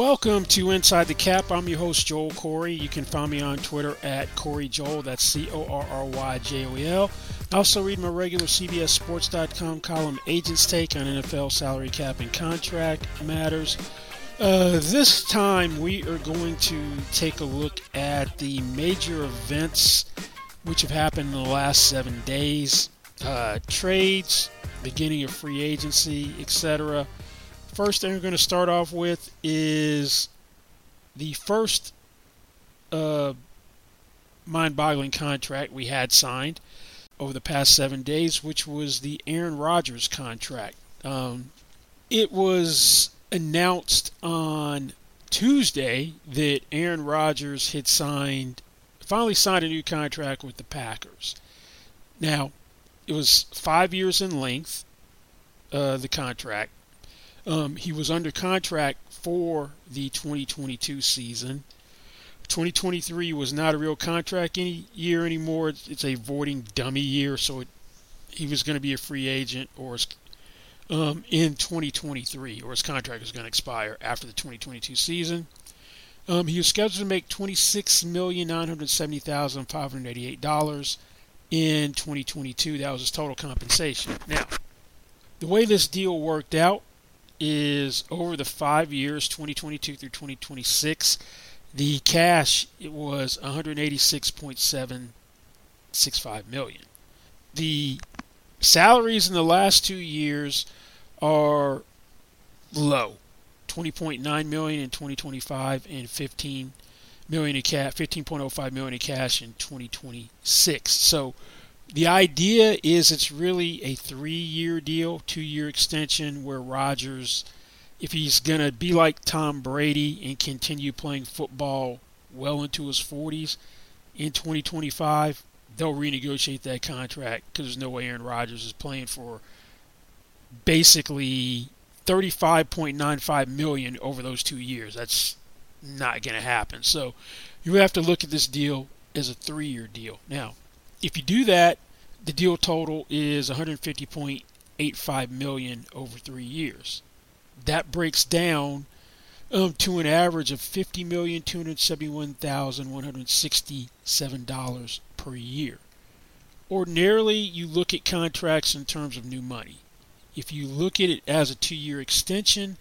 Welcome to Inside the Cap. I'm your host, Joel Corry. You can find me on Twitter at Corry Joel. That's C O R R Y J O E L. Also, read my regular CBSSports.com column, Agents Take on NFL salary cap and contract matters. Uh, this time, we are going to take a look at the major events which have happened in the last seven days uh, trades, beginning of free agency, etc. First thing we're going to start off with is the first uh, mind boggling contract we had signed over the past seven days, which was the Aaron Rodgers contract. Um, it was announced on Tuesday that Aaron Rodgers had signed, finally signed a new contract with the Packers. Now, it was five years in length, uh, the contract. Um, he was under contract for the 2022 season. 2023 was not a real contract any year anymore. It's a voiding dummy year, so it, he was going to be a free agent or um, in 2023, or his contract was going to expire after the 2022 season. Um, he was scheduled to make $26,970,588 in 2022. That was his total compensation. Now, the way this deal worked out is over the five years, 2022 through 2026, the cash it was 186.765 million. The salaries in the last two years are low, 20.9 million in 2025 and 15 million in cash, 15.05 million in cash in 2026. So the idea is it's really a three-year deal, two-year extension where Rodgers, if he's going to be like Tom Brady and continue playing football well into his 40s in 2025, they'll renegotiate that contract because there's no way Aaron Rodgers is playing for basically 35.95 million over those two years. That's not going to happen. So you have to look at this deal as a three-year deal. Now, if you do that, the deal total is 150.85 million over three years. That breaks down um, to an average of $50,271,167 per year. Ordinarily, you look at contracts in terms of new money. If you look at it as a two-year extension,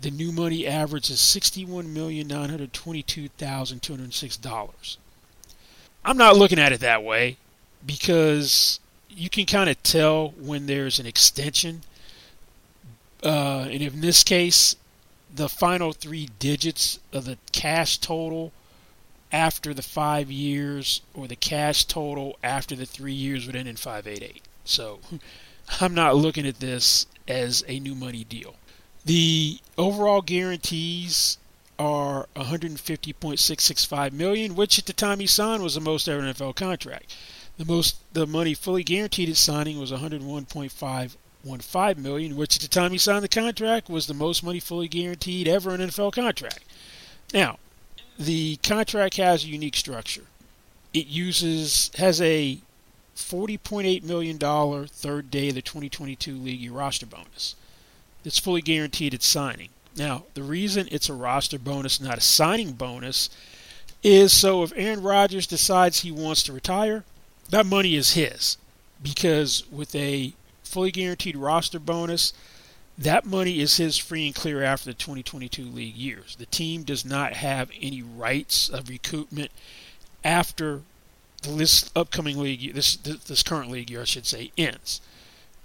the new money average is $61,922,206. I'm not looking at it that way because you can kind of tell when there's an extension. Uh, and in this case, the final three digits of the cash total after the five years or the cash total after the three years would end in 588. So I'm not looking at this as a new money deal. The overall guarantees are 150.665 million, which at the time he signed was the most ever NFL contract. The most the money fully guaranteed at signing was 101.515 million, which at the time he signed the contract was the most money fully guaranteed ever in an NFL contract. Now, the contract has a unique structure. It uses has a 40.8 million dollar third day of the 2022 league year roster bonus. It's fully guaranteed at signing. Now, the reason it's a roster bonus, not a signing bonus, is so if Aaron Rodgers decides he wants to retire, that money is his because with a fully guaranteed roster bonus, that money is his free and clear after the 2022 league years. The team does not have any rights of recoupment after this upcoming league, this this current league year, I should say, ends.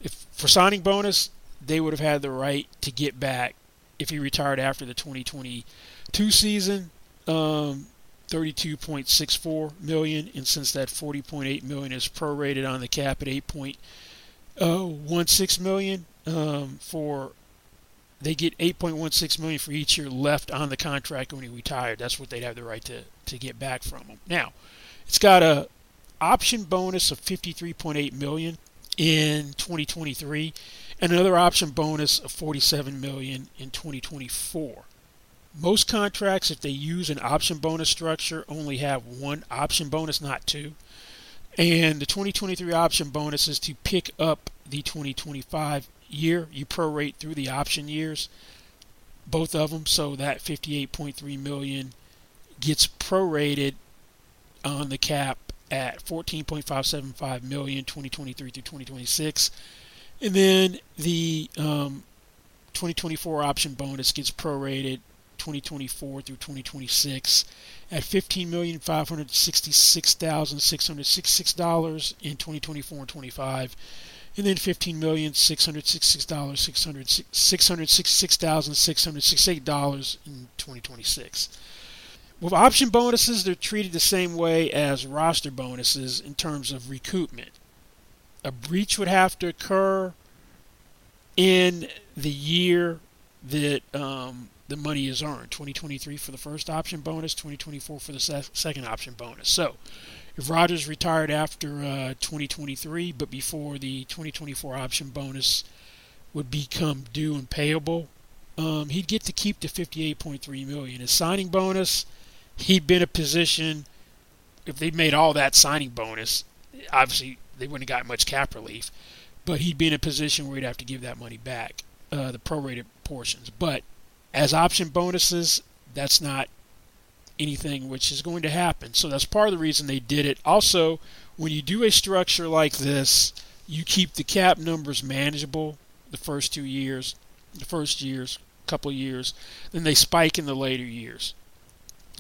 if for signing bonus, they would have had the right to get back if he retired after the 2022 season. Um, 32.64 million, and since that 40.8 million is prorated on the cap at 8.16 million, um, for they get 8.16 million for each year left on the contract when he retired. That's what they'd have the right to to get back from him. Now, it's got a option bonus of 53.8 million in 2023 and another option bonus of 47 million in 2024. Most contracts, if they use an option bonus structure, only have one option bonus, not two. And the 2023 option bonus is to pick up the 2025 year. You prorate through the option years, both of them, so that 58.3 million gets prorated on the cap at 14.575 million 2023 through 2026 and then the um, 2024 option bonus gets prorated 2024 through 2026 at $15,566,666 in 2024 and 25 and then $15,666,666 $666,668 in 2026. With option bonuses, they're treated the same way as roster bonuses in terms of recoupment. A breach would have to occur in the year that um, the money is earned 2023 for the first option bonus, 2024 for the se- second option bonus. So, if Rodgers retired after uh, 2023, but before the 2024 option bonus would become due and payable, um, he'd get to keep the 58.3 million. His signing bonus, he'd been a position. If they made all that signing bonus, obviously they wouldn't have gotten much cap relief, but he'd be in a position where he'd have to give that money back, uh, the prorated portions. But as option bonuses, that's not anything which is going to happen. So that's part of the reason they did it. Also, when you do a structure like this, you keep the cap numbers manageable the first two years, the first years, couple years, then they spike in the later years.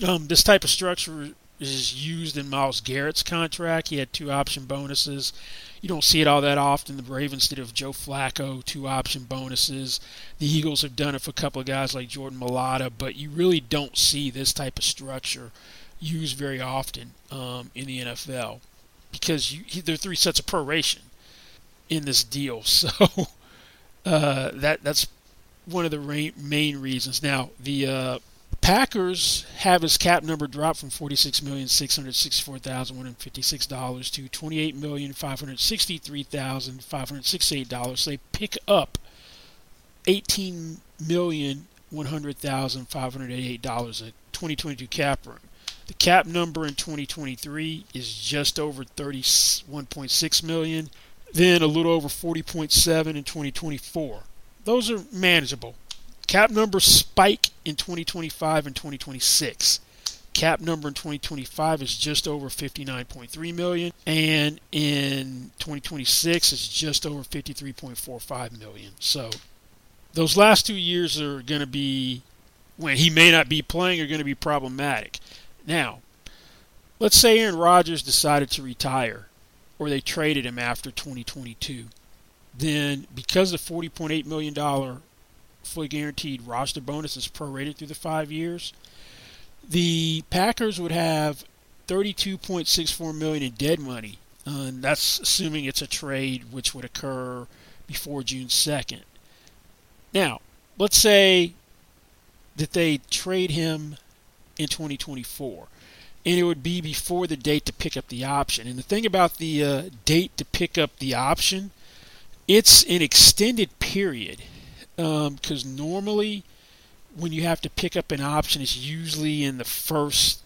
Um, this type of structure is used in Myles Garrett's contract. He had two option bonuses. You don't see it all that often. The Ravens did it with Joe Flacco, two option bonuses. The Eagles have done it for a couple of guys like Jordan Mailata, but you really don't see this type of structure used very often um, in the NFL because you, there are three sets of proration in this deal. So uh, that that's one of the main reasons. Now the uh, Packers have his cap number drop from forty-six million six hundred sixty-four thousand one hundred fifty-six dollars to twenty-eight million five hundred sixty-three thousand five hundred sixty-eight dollars. So they pick up eighteen million one hundred thousand five hundred eighty-eight dollars a 2022 cap room. The cap number in 2023 is just over 31.6 million, then a little over 40.7 in 2024. Those are manageable. Cap numbers spike in 2025 and 2026. Cap number in 2025 is just over 59.3 million, and in 2026 it's just over 53.45 million. So those last two years are going to be when he may not be playing are going to be problematic. Now, let's say Aaron Rodgers decided to retire, or they traded him after 2022. Then, because the 40.8 million dollar fully guaranteed roster bonus is prorated through the five years, the Packers would have 32.64 million in dead money. Uh, and that's assuming it's a trade which would occur before June 2nd. Now, let's say that they trade him in 2024 and it would be before the date to pick up the option. And the thing about the uh, date to pick up the option, it's an extended period because um, normally when you have to pick up an option, it's usually in the first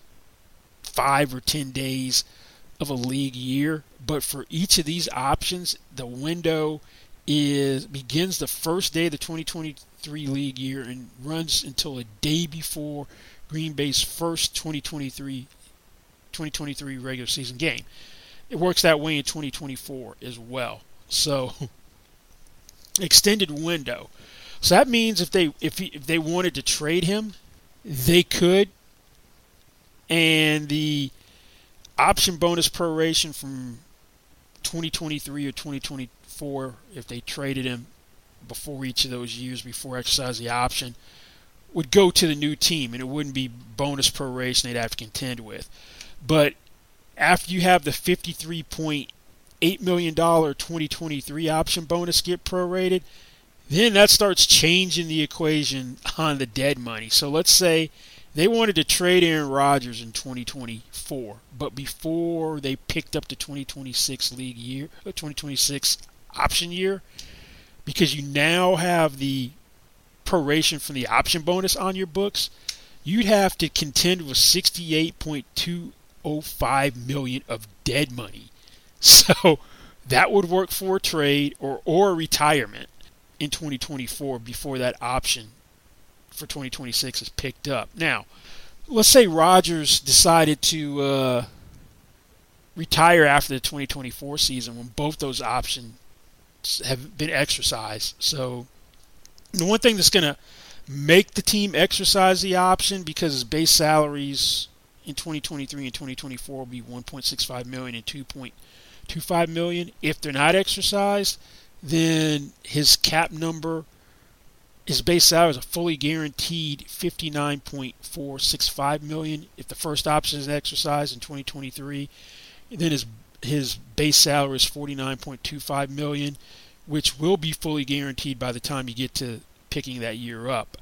five or ten days of a league year. But for each of these options, the window is begins the first day of the 2023 league year and runs until a day before Green Bay's first 2023 2023 regular season game. It works that way in 2024 as well. So extended window. So that means if they if he, if they wanted to trade him, they could. And the option bonus proration from 2023 or 2024 2024, if they traded him before each of those years, before exercising the option, would go to the new team, and it wouldn't be bonus proration they'd have to contend with. But after you have the 53.8 million dollar 2023 option bonus get prorated, then that starts changing the equation on the dead money. So let's say they wanted to trade Aaron Rodgers in 2024, but before they picked up the 2026 league year, uh, 2026 option year, because you now have the proration from the option bonus on your books, you'd have to contend with 68.205 million of dead money. So that would work for a trade or or retirement in 2024 before that option for 2026 is picked up. Now, let's say Rodgers decided to uh, retire after the 2024 season when both those options have been exercised. So, the one thing that's going to make the team exercise the option because his base salaries in 2023 and 2024 will be 1.65 million and 2.25 million. If they're not exercised, then his cap number his base salary is a fully guaranteed 59.465 million. If the first option is exercised in 2023 then his his base salary is 49.25 million which will be fully guaranteed by the time you get to picking that year up.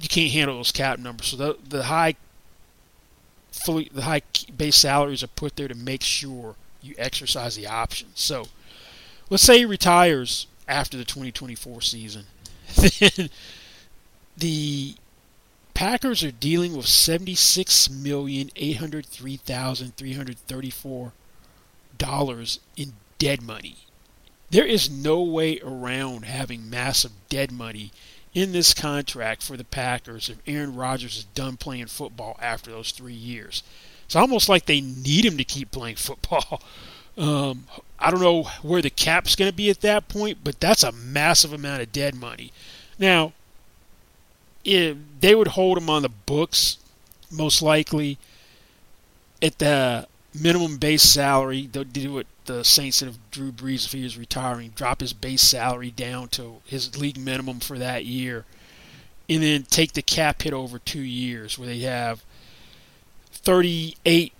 You can't handle those cap numbers. So the, the high fully the high base salaries are put there to make sure you exercise the option. So let's say he retires after the 2024 season then the Packers are dealing with seventy-six million eight hundred three thousand three hundred thirty-four dollars in dead money. There is no way around having massive dead money in this contract for the Packers if Aaron Rodgers is done playing football after those three years. It's almost like they need him to keep playing football. Um, I don't know where the cap's going to be at that point, but that's a massive amount of dead money. Now, if they would hold him on the books, most likely at the minimum base salary. They'll do what the Saints did of Drew Brees if he was retiring, drop his base salary down to his league minimum for that year, and then take the cap hit over two years, where they have 38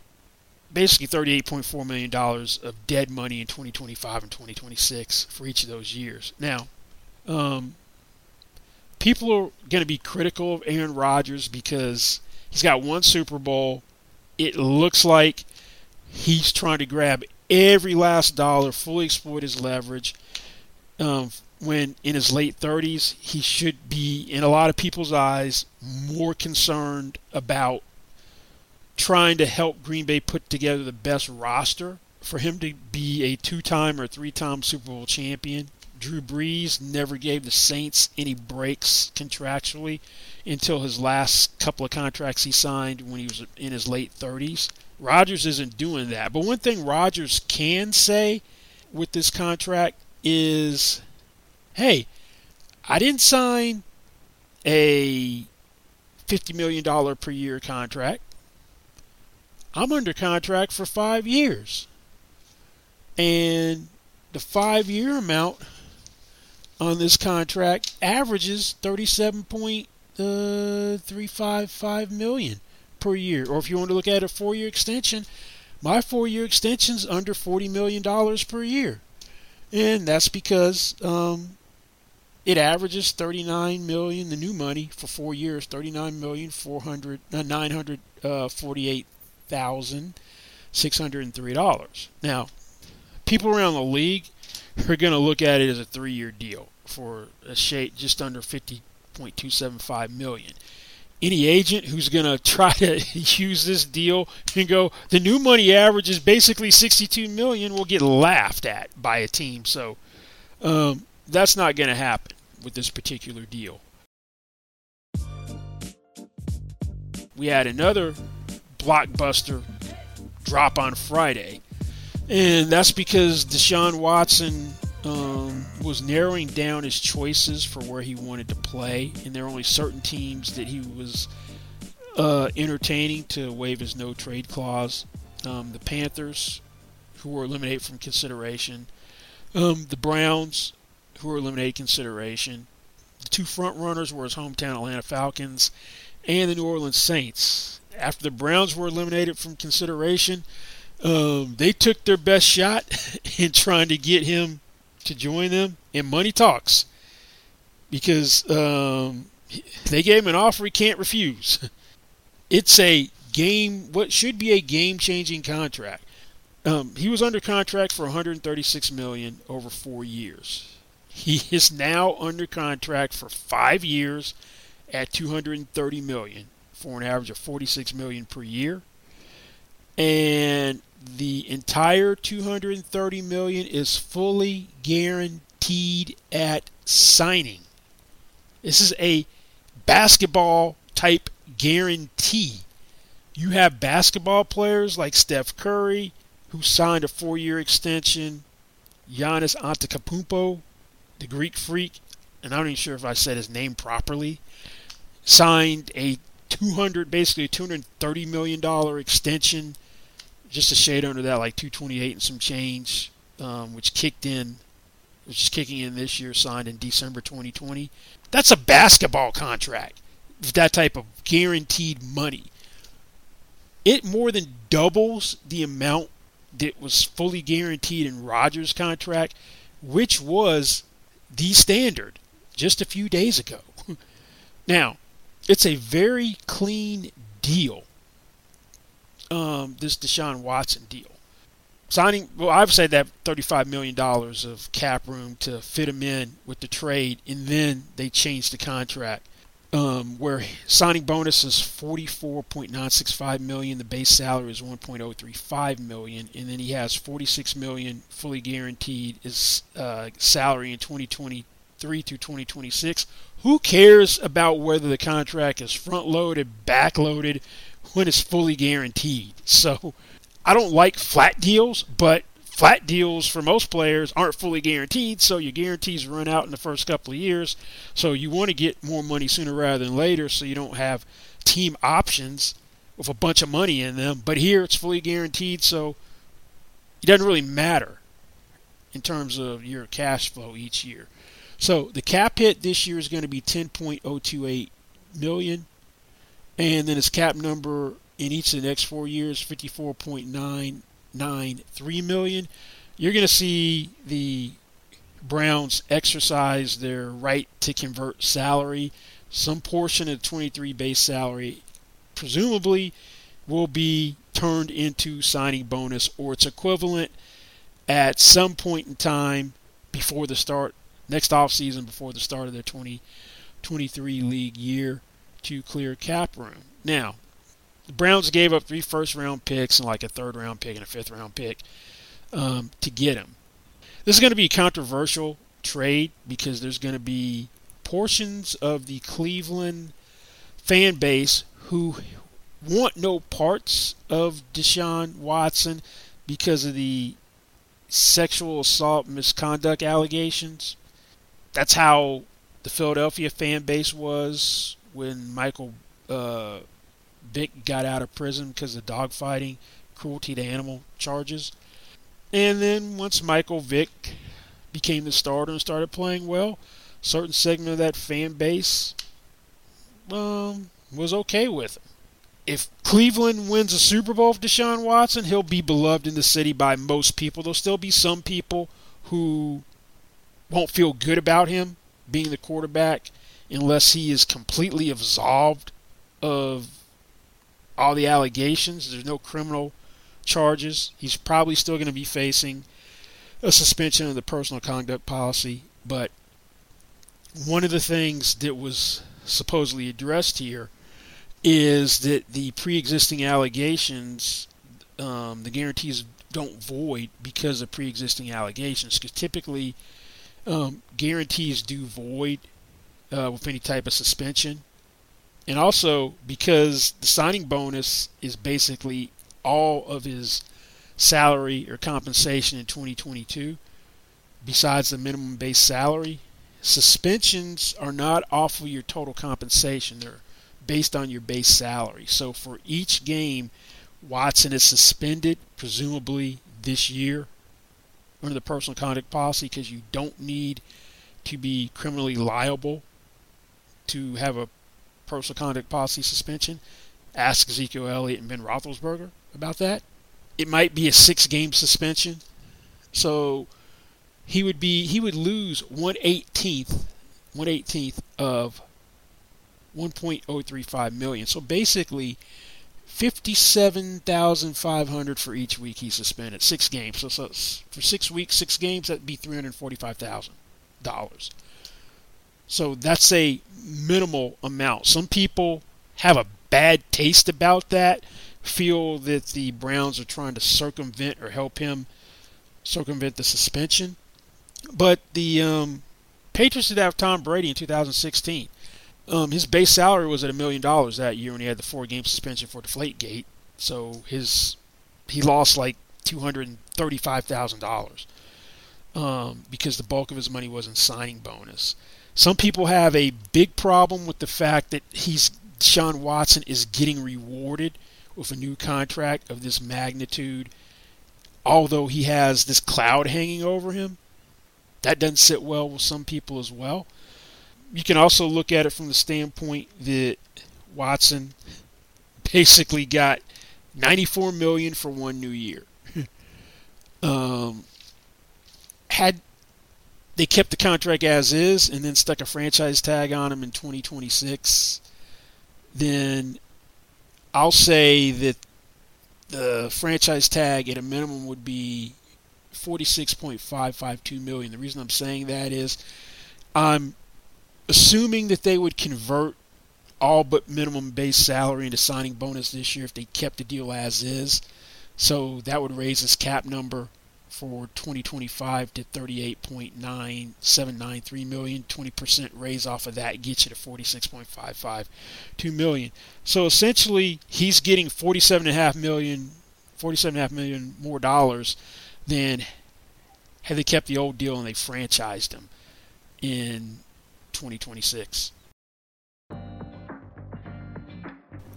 basically $38.4 million of dead money in 2025 and 2026 for each of those years. Now, um, people are going to be critical of Aaron Rodgers because he's got one Super Bowl. It looks like he's trying to grab every last dollar, fully exploit his leverage. Um, when in his late 30s, he should be, in a lot of people's eyes, more concerned about trying to help Green Bay put together the best roster for him to be a two time or three time Super Bowl champion. Drew Brees never gave the Saints any breaks contractually until his last couple of contracts he signed when he was in his late 30s. Rodgers isn't doing that. But one thing Rodgers can say with this contract is hey, I didn't sign a $50 million per year contract. I'm under contract for five years. And the five year amount on this contract averages 37.355 uh, per year. Or if you want to look at a four year extension, my four year extension is under $40 million per year. And that's because um, it averages 39 million the new money for four years 39 million 400 uh, 948 thousand six hundred and three dollars. Now, people around the league are going to look at it as a three-year deal for a shade just under fifty point two seven five million. Any agent who's going to try to use this deal and go, the new money average is basically 62 million, will get laughed at by a team. So um, that's not going to happen with this particular deal. We had another blockbuster drop on Friday. And that's because Deshaun Watson um, was narrowing down his choices for where he wanted to play, and there were only certain teams that he was uh, entertaining to waive his no trade clause. Um, the Panthers, who were eliminated from consideration, Um, the Browns, who were eliminated consideration. The two front runners were his hometown Atlanta Falcons and the New Orleans Saints. After the Browns were eliminated from consideration, um, they took their best shot in trying to get him to join them. And money talks because um, they gave him an offer he can't refuse. It's a game, what should be a game-changing contract. Um, he was under contract for 136 million over four years. He is now under contract for five years at 230 million for an average of 46 million per year. And the entire 230 million is fully guaranteed at signing. This is a basketball type guarantee. You have basketball players like Steph Curry, who signed a four year extension, Giannis Antetokounmpo, the Greek freak, and I'm not even sure if I said his name properly, signed a 200, basically a 230 million dollar extension, just a shade under that, like 228 and some change, um, which kicked in, which is kicking in this year, signed in December 2020. That's a basketball contract, that type of guaranteed money. It more than doubles the amount that was fully guaranteed in Rodgers' contract, which was the standard just a few days ago. now, it's a very clean deal. Um, this Deshaun Watson deal. Signing, well, I've said that $35 million of cap room to fit him in with the trade, and then they changed the contract um, where signing bonus is 44.965 million the base salary is 1.035 million and then he has 46 million fully guaranteed his uh, salary in 2023 through 2026 who cares about whether the contract is front loaded back loaded when it's fully guaranteed so i don't like flat deals but flat deals for most players aren't fully guaranteed, so your guarantees run out in the first couple of years. So you want to get more money sooner rather than later so you don't have team options with a bunch of money in them. But here it's fully guaranteed, so it doesn't really matter in terms of your cash flow each year. So the cap hit this year is going to be 10.028 million, and then his cap number in each of the next four years 54.9 nine. You're going to see the Browns exercise their right to convert salary. Some portion of the 23 base salary, presumably, will be turned into signing bonus or its equivalent at some point in time before the start next off season before the start of their 2023 league year to clear cap room. Now, the Browns gave up three first round picks and like a third round pick and a fifth round pick um, to get him. This is going to be a controversial trade because there's going to be portions of the Cleveland fan base who want no parts of Deshaun Watson because of the sexual assault misconduct allegations. That's how the Philadelphia fan base was when Michael uh, Vick got out of prison because of dogfighting, cruelty to animal charges. And then once Michael Vick became the starter and started playing well, certain segment of that fan base um, was okay with him. If Cleveland wins a Super Bowl with Deshaun Watson, he'll be beloved in the city by most people. There'll still be some people who won't feel good about him being the quarterback unless he is completely absolved of all the allegations. There's no criminal charges. He's probably still going to be facing a suspension of the personal conduct policy. But one of the things that was supposedly addressed here is that the pre-existing allegations, um, the guarantees don't void because of pre-existing allegations. Because typically, um, guarantees do void uh, with any type of suspension. And also because the signing bonus is basically all of his salary or compensation in 2022, besides the minimum base salary. Suspensions are not off of your total compensation, they're based on your base salary. So for each game Watson is suspended, presumably this year, under the personal conduct policy because you don't need to be criminally liable to have a personal conduct policy suspension. Ask Ezekiel Elliott and Ben Roethlisberger about that. It might be a six-game suspension, so he would be he would lose one eighteenth one eighteenth of 1.035 million. So basically, 57,500 for each week he suspended. Six games. So, so for six weeks, six games, that'd be $345,000. So that's a minimal amount. Some people have a bad taste about that, feel that the Browns are trying to circumvent or help him circumvent the suspension. But the um, Patriots did have Tom Brady in 2016. Um, his base salary was at a million dollars that year when he had the four game suspension for Deflategate. So his he lost like two hundred and thirty five thousand dollars um, because the bulk of his money was in signing bonus. Some people have a big problem with the fact that he's Sean Watson is getting rewarded with a new contract of this magnitude, although he has this cloud hanging over him. That doesn't sit well with some people as well you can also look at it from the standpoint that Watson basically got 94 million for one new year. um, had they kept the contract as is and then stuck a franchise tag on him in 2026, then I'll say that the franchise tag at a minimum would be 46.552 million. The reason I'm saying that is I'm assuming that they would convert all but minimum base salary into signing bonus this year if they kept the deal as is. So that would raise his cap number for 2025 to 38.9793 million. 20% raise off of that gets you to 46.552 million. So essentially, he's getting 47.5 million, 47.5 million more dollars than had they kept the old deal and they franchised him in 2026.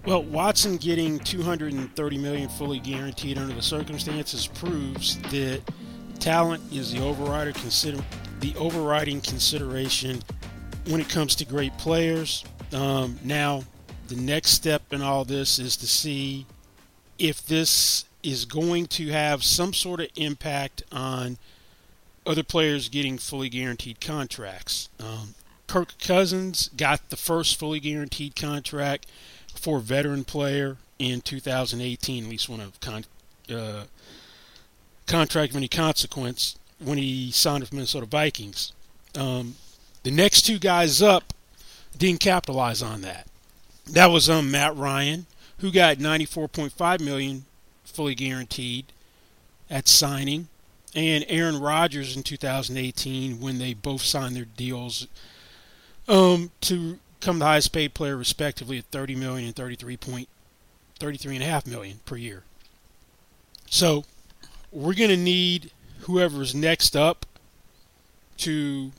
Well, Watson getting 230 million fully guaranteed under the circumstances proves that talent is the overrider consider the overriding consideration when it comes to great players. Um, now, the next step in all this is to see if this is going to have some sort of impact on other players getting fully guaranteed contracts. Um, Kirk Cousins got the first fully guaranteed contract for veteran player in 2018, at least one of con- uh, contract of any consequence when he signed with Minnesota Vikings. Um, the next two guys up didn't capitalize on that. That was um, Matt Ryan, who got 94.5 million fully guaranteed at signing, and Aaron Rodgers in 2018 when they both signed their deals um, to come the highest paid player respectively at 30 million and 33 point 33 and a half million per year. So we're going to need whoever's next up to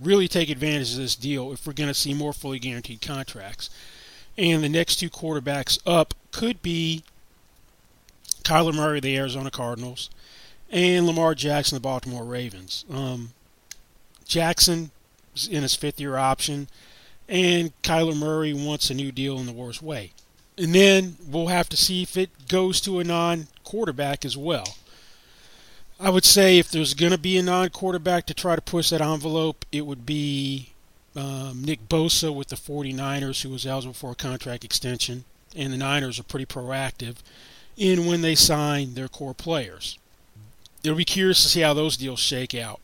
really take advantage of this deal if we're going to see more fully guaranteed contracts. And the next two quarterbacks up could be Kyler Murray, the Arizona Cardinals, and Lamar Jackson, the Baltimore Ravens. Um, Jackson in his fifth year option, and Kyler Murray wants a new deal in the worst way. And then we'll have to see if it goes to a non quarterback as well. I would say if there's going to be a non quarterback to try to push that envelope, it would be um, Nick Bosa with the 49ers, who was eligible for a contract extension. And the Niners are pretty proactive in when they sign their core players. It'll be curious to see how those deals shake out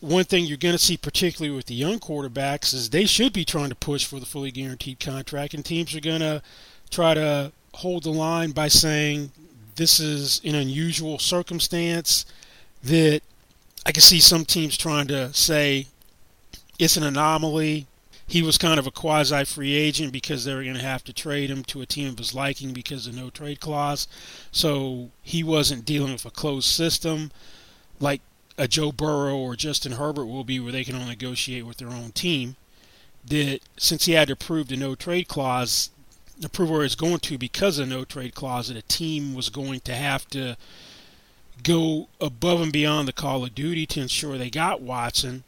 one thing you're going to see, particularly with the young quarterbacks, is they should be trying to push for the fully guaranteed contract, and teams are going to try to hold the line by saying this is an unusual circumstance that I can see some teams trying to say it's an anomaly. He was kind of a quasi free agent because they were going to have to trade him to a team of his liking because of no trade clause. So he wasn't dealing with a closed system like a Joe Burrow or Justin Herbert will be where they can only negotiate with their own team. That since he had to prove the no trade clause, approve where it's going to because of the no trade clause, that a team was going to have to go above and beyond the call of duty to ensure they got Watson.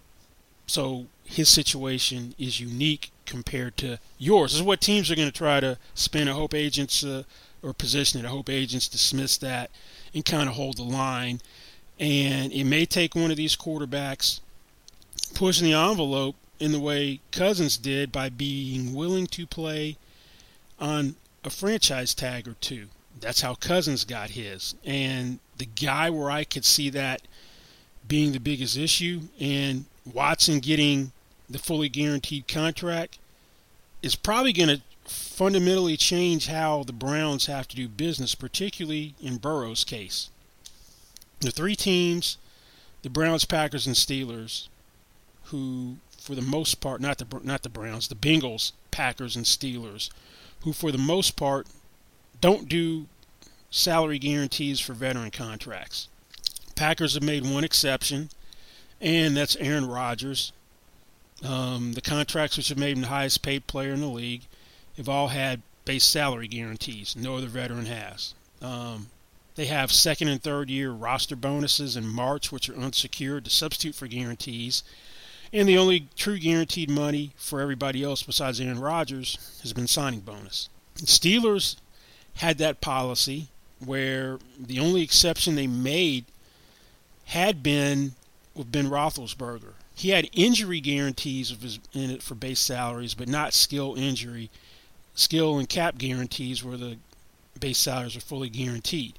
So his situation is unique compared to yours. This is what teams are going to try to spin. I hope agents uh, or position it. I hope agents dismiss that and kind of hold the line. And it may take one of these quarterbacks pushing the envelope in the way Cousins did by being willing to play on a franchise tag or two. That's how Cousins got his. And the guy where I could see that being the biggest issue and Watson getting the fully guaranteed contract is probably going to fundamentally change how the Browns have to do business, particularly in Burrow's case. The three teams, the Browns, Packers, and Steelers, who for the most part, not the not the Browns, the Bengals, Packers, and Steelers, who for the most part don't do salary guarantees for veteran contracts. Packers have made one exception, and that's Aaron Rodgers. Um, the contracts which have made him the highest paid player in the league have all had base salary guarantees. No other veteran has. Um, they have second and third year roster bonuses in March, which are unsecured to substitute for guarantees. And the only true guaranteed money for everybody else besides Aaron Rodgers has been signing bonus. The Steelers had that policy where the only exception they made had been with Ben Roethlisberger. He had injury guarantees his, in it for base salaries, but not skill injury, skill and cap guarantees where the base salaries are fully guaranteed.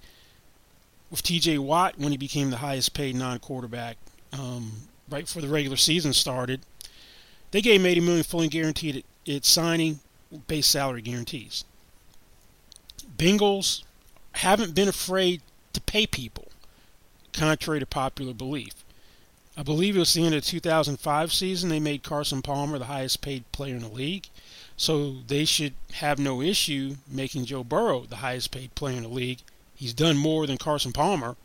With T.J. Watt, when he became the highest paid non-quarterback, um, right before the regular season started, they gave him 80 million fully guaranteed at, at signing, base salary guarantees. Bengals haven't been afraid to pay people, contrary to popular belief. I believe it was the end of the 2005 season they made Carson Palmer the highest paid player in the league. So they should have no issue making Joe Burrow the highest paid player in the league. He's done more than Carson Palmer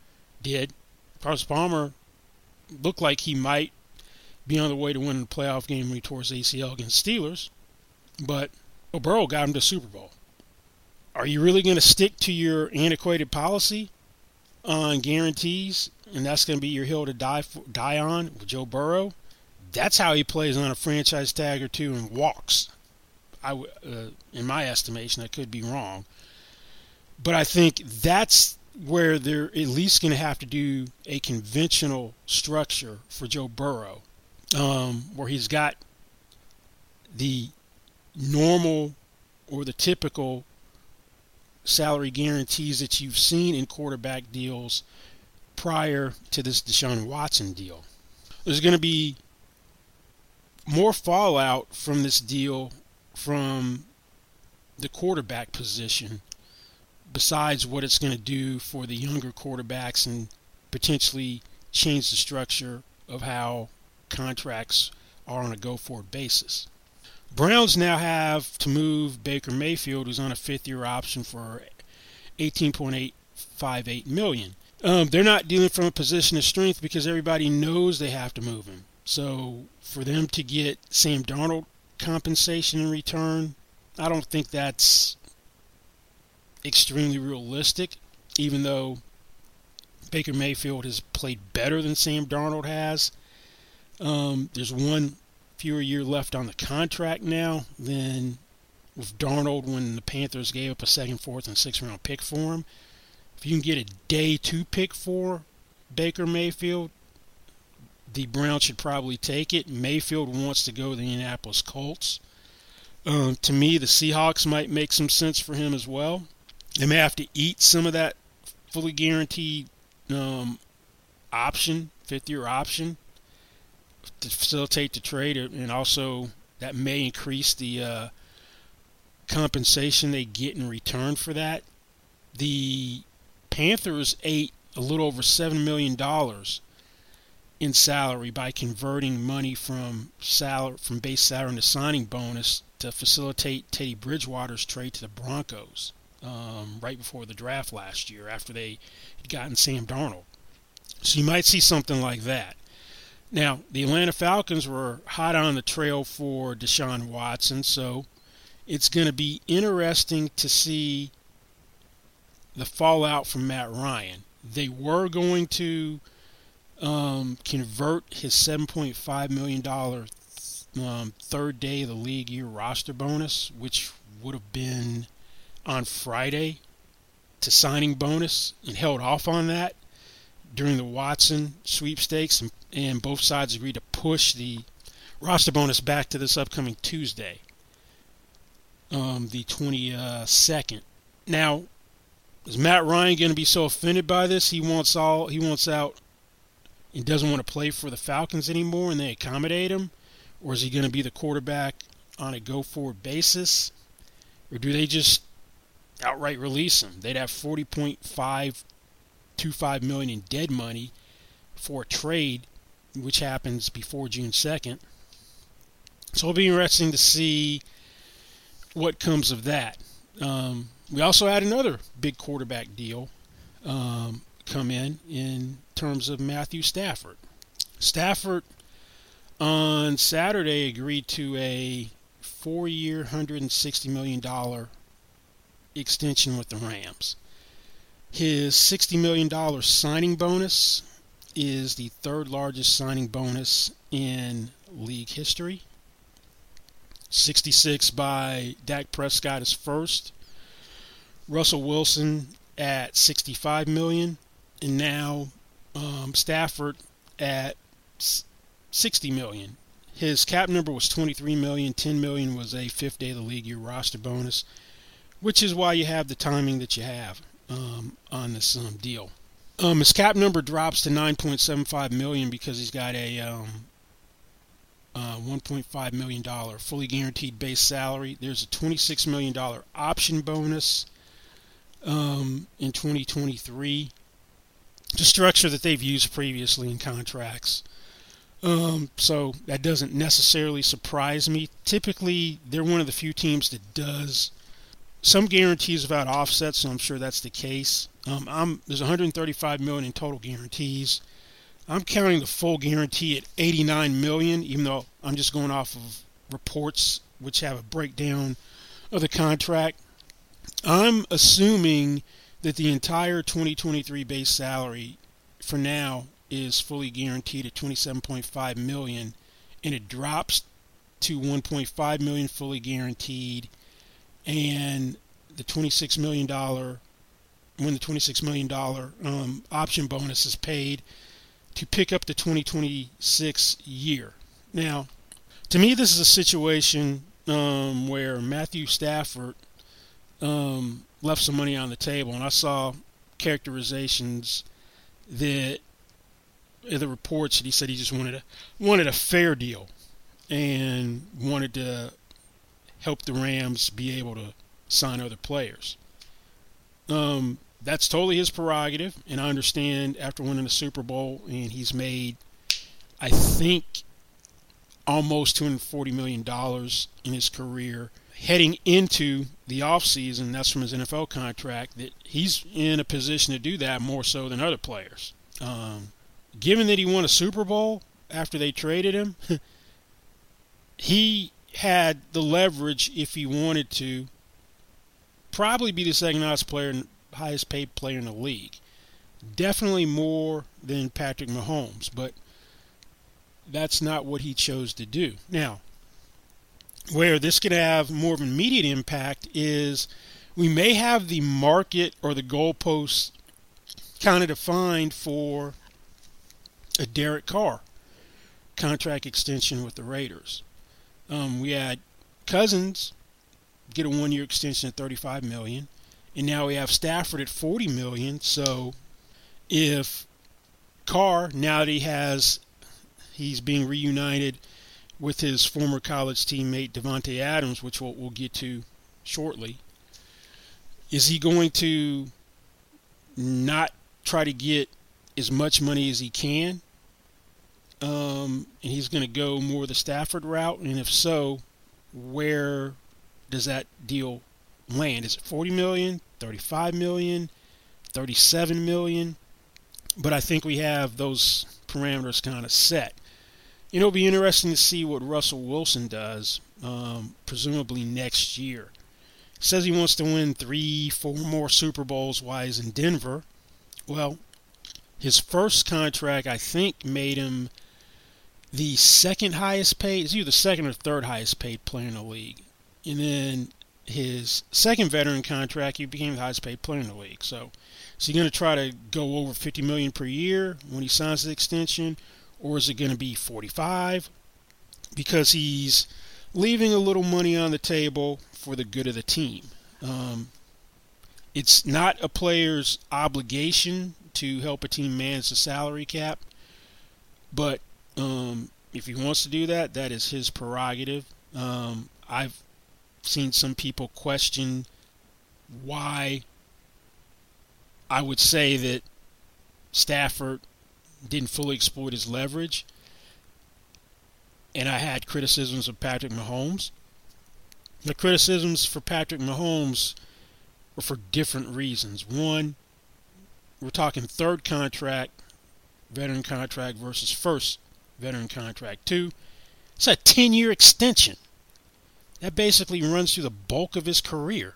did. Carson Palmer looked like he might be on the way to winning the playoff game when he tore his ACL against Steelers. But Burrow got him to Super Bowl. Are you really going to stick to your antiquated policy on guarantees, and that's going to be your hill to die for, die on with Joe Burrow? That's how he plays on a franchise tag or two and walks. I, uh, in my estimation, I could be wrong, but I think that's where they're at least going to have to do a conventional structure for Joe Burrow, um, where he's got the normal or the typical salary guarantees that you've seen in quarterback deals prior to this Deshaun Watson deal. There's going to be more fallout from this deal from the quarterback position besides what it's going to do for the younger quarterbacks and potentially change the structure of how contracts are on a go forward basis. Browns now have to move Baker Mayfield, who's on a fifth year option for 18.858 million. Um, they're not dealing from a position of strength because everybody knows they have to move him. So for them to get Sam Darnold compensation in return, I don't think that's extremely realistic, even though Baker Mayfield has played better than Sam Darnold has. Um, there's one fewer year left on the contract now than with Darnold when the Panthers gave up a second, fourth, and sixth round pick for him. If you can get a day two pick for Baker Mayfield, the Browns should probably take it. Mayfield wants to go to the Indianapolis Colts. Um, to me, the Seahawks might make some sense for him as well. They may have to eat some of that fully guaranteed um, option, fifth year option, to facilitate the trade, and also that may increase the uh, compensation they get in return for that. The Panthers ate a little over seven million dollars in salary by converting money from salary from base salary into signing bonus to facilitate Teddy Bridgewater's trade to the Broncos um, right before the draft last year after they had gotten Sam Darnold. So you might see something like that. Now, the Atlanta Falcons were hot on the trail for Deshaun Watson, so it's going to be interesting to see the fallout from Matt Ryan. they were going to um, convert his $7.5 million um, third day of the league year roster bonus, which would have been on Friday, to signing bonus and held off on that during the Watson sweepstakes, and, and both sides agreed to push the roster bonus back to this upcoming Tuesday, um, the 22nd. Now, is Matt Ryan going to be so offended by this? He wants all he wants out and doesn't want to play for the Falcons anymore, and they accommodate him, or is he going to be the quarterback on a go-forward basis, or do they just outright release him? They'd have 40.525 million in dead money for a trade, which happens before June 2nd. So it'll be interesting to see what comes of that. Um, we also had another big quarterback deal um, come in in terms of Matthew Stafford. Stafford on Saturday agreed to a four-year, $160 million extension with the Rams. His $60 million signing bonus is the third largest signing bonus in league history. 66 by Dak Prescott is first. Russell Wilson at 65 million, and now um, Stafford at 60 million. His cap number was 23 million. 10 million was a fifth day of the league year roster bonus, which is why you have the timing that you have um, on this um, deal. Um, his cap number drops to 9.75 million because he's got a um, uh, 1.5 million dollar fully guaranteed base salary. There's a 26 million dollar option bonus um, in 2023. The structure that they've used previously in contracts. Um, so that doesn't necessarily surprise me. Typically, they're one of the few teams that does some guarantees without offsets, so I'm sure that's the case. Um, I'm, there's 135 million in total guarantees. I'm counting the full guarantee at 89 million, even though I'm just going off of reports which have a breakdown of the contract. I'm assuming that the entire 2023 base salary for now is fully guaranteed at 27.5 million and it drops to 1.5 million fully guaranteed and the 26 million dollar when the 26 million dollar um, option bonus is paid to pick up the 2026 year. Now, to me, this is a situation um, where Matthew Stafford um, left some money on the table, and I saw characterizations that the reports that he said he just wanted a wanted a fair deal and wanted to help the Rams be able to sign other players. Um, that's totally his prerogative, and I understand after winning the Super Bowl, and he's made, I think, almost $240 million in his career heading into the offseason, that's from his NFL contract, that he's in a position to do that more so than other players. Um, given that he won a Super Bowl after they traded him, he had the leverage if he wanted to probably be the second highest player, highest paid player in the league. Definitely more than Patrick Mahomes, but that's not what he chose to do. Now, where this could have more of an immediate impact is we may have the market or the goalposts kind of defined for a Derek Carr contract extension with the Raiders. Um, we had Cousins get a one-year extension at 35 million, and now we have Stafford at 40 million. So if Carr now that he has he's being reunited with his former college teammate Davante Adams, which we'll, we'll get to shortly. Is he going to not try to get as much money as he can? Um, and he's going to go more the Stafford route? And if so, where does that deal land? Is it 40 million, 35 million, 37 million? But I think we have those parameters kind of set you know, it'll be interesting to see what Russell Wilson does, um, presumably next year. Says he wants to win three, four more Super Bowls while he's in Denver. Well, His first contract, I think, made him the second highest paid. It's either the second or third highest paid player in the league. And then his second veteran contract, he became the highest paid player in the league. So, is he going to try to go over 50 million per year when he signs the extension, or is it going to be 45? Because he's leaving a little money on the table for the good of the team. Um, it's not a player's obligation to help a team manage the salary cap, but um, if he wants to do that, that is his prerogative. Um, I've seen some people question why I would say that Stafford didn't fully exploit his leverage. And I had criticisms of Patrick Mahomes. The criticisms for Patrick Mahomes were for different reasons. One, we're talking third contract, veteran contract versus first veteran contract. too. it's a 10 year extension. That basically runs through the bulk of his career.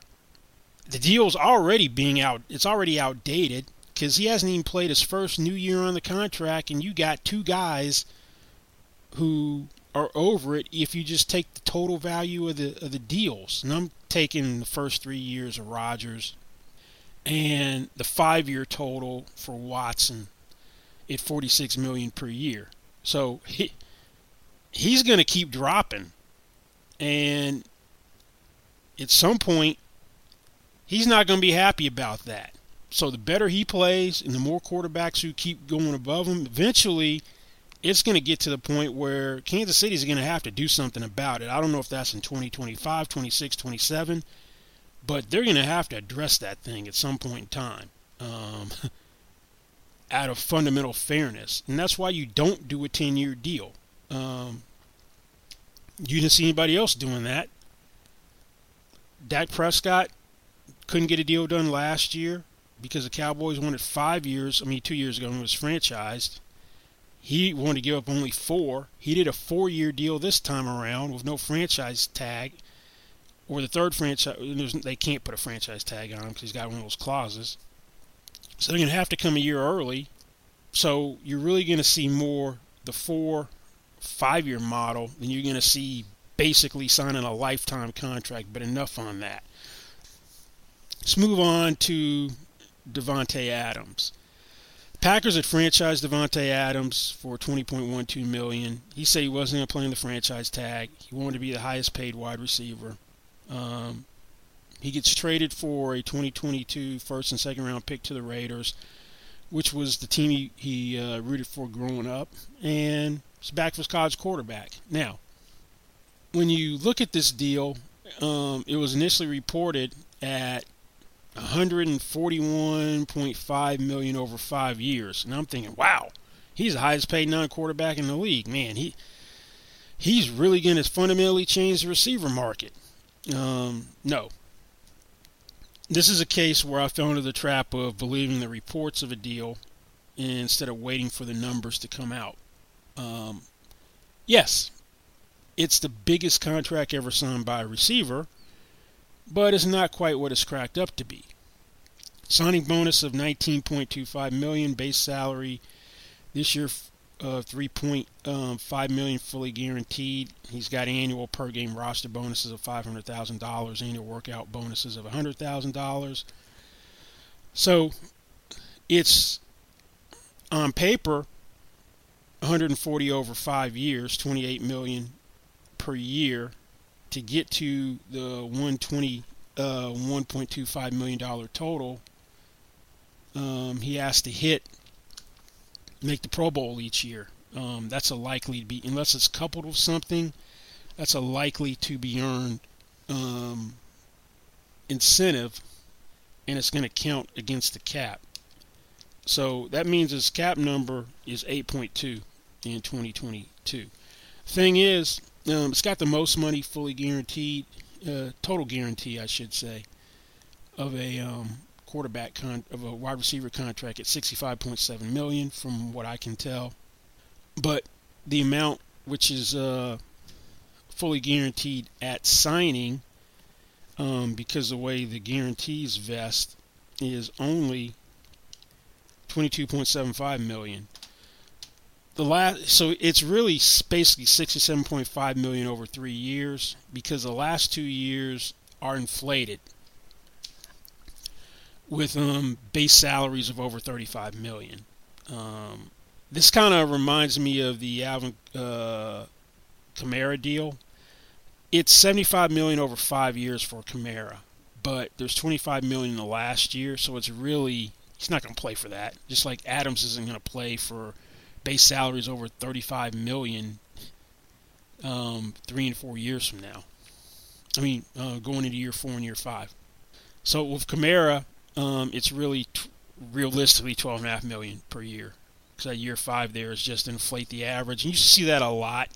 The deal's already being out, it's already outdated because he hasn't even played his first new year on the contract, and you got two guys who are over it if you just take the total value of the of the deals. And I'm taking the first three years of Rodgers and the five year total for Watson at 46 million per year. So he he's going to keep dropping, and at some point he's not going to be happy about that. So the better he plays, and the more quarterbacks who keep going above him, eventually it's going to get to the point where Kansas City is going to have to do something about it. I don't know if that's in 2025, 26, 27, but they're going to have to address that thing at some point in time um, out of fundamental fairness. And that's why you don't do a 10 year deal. Um, you didn't see anybody else doing that. Dak Prescott couldn't get a deal done last year because the Cowboys wanted five years. I mean, two years ago when it was franchised he wanted to give up only four. He did a four year deal this time around with no franchise tag. Or the third franchise, they can't put a franchise tag on him because he's got one of those clauses. So they're going to have to come a year early. So you're really going to see more the four, five year model than you're going to see basically signing a lifetime contract, but enough on that. Let's move on to Davante Adams. Packers had franchised Davante Adams for 20.12 million. He said he wasn't going to play in the franchise tag. He wanted to be the highest paid wide receiver. Um, he gets traded for a 2022 first and second round pick to the Raiders, which was the team he, he uh, rooted for growing up, and he's back for his college quarterback. Now, when you look at this deal, um, it was initially reported at 141.5 million over five years. And I'm thinking, wow, he's the highest paid non-quarterback in the league. Man, he he's really going to fundamentally change the receiver market. Um, no. This is a case where I fell into the trap of believing the reports of a deal instead of waiting for the numbers to come out. Um, yes, it's the biggest contract ever signed by a receiver but it's not quite what it's cracked up to be. Signing bonus of 19.25 million, base salary this year uh, 3.5 um, fully guaranteed. He's got annual per game roster bonuses of $500,000, annual workout bonuses of $100,000. So it's on paper 140 over 5 years, 28 million per year to get to the 120 uh, 1.25 million dollar total um, he has to hit make the pro bowl each year. Um, that's a likely to be unless it's coupled with something that's a likely to be earned um, incentive and it's going to count against the cap. So that means his cap number is 8.2 in 2022 thing is um, it's got the most money fully guaranteed, uh, total guarantee, I should say, of a um, quarterback con- of a wide receiver contract at 65.7 million, from what I can tell. But the amount which is uh, fully guaranteed at signing, um, because the way the guarantees vest is only 22.75 million. The last, so it's really basically 67.5 million over three years because the last two years are inflated with um, base salaries of over 35 million. Um, this kind of reminds me of the Alvin uh, Kamara deal. It's 75 million over five years for Kamara, but there's 25 million in the last year, so it's really he's not going to play for that. Just like Adams isn't going to play for base salaries over 35 million um, three and four years from now. I mean, uh, going into year four and year five. So with Kamara, um, it's really t- realistically 12.5 million per year. Because year five there is just inflate the average, and you see that a lot.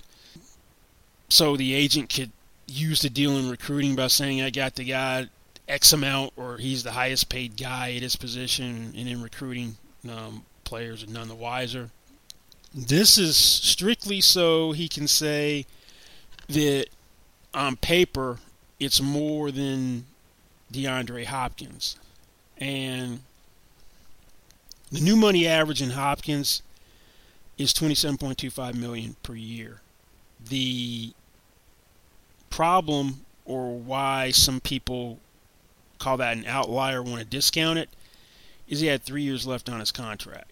So the agent could use the deal in recruiting by saying, "I got the guy X amount, or he's the highest paid guy at his position," and in recruiting, um, players are none the wiser. This is strictly so he can say that on paper it's more than DeAndre Hopkins. And the new money average in Hopkins is 27.25 million per year. The problem or why some people call that an outlier want to discount it is he had 3 years left on his contract.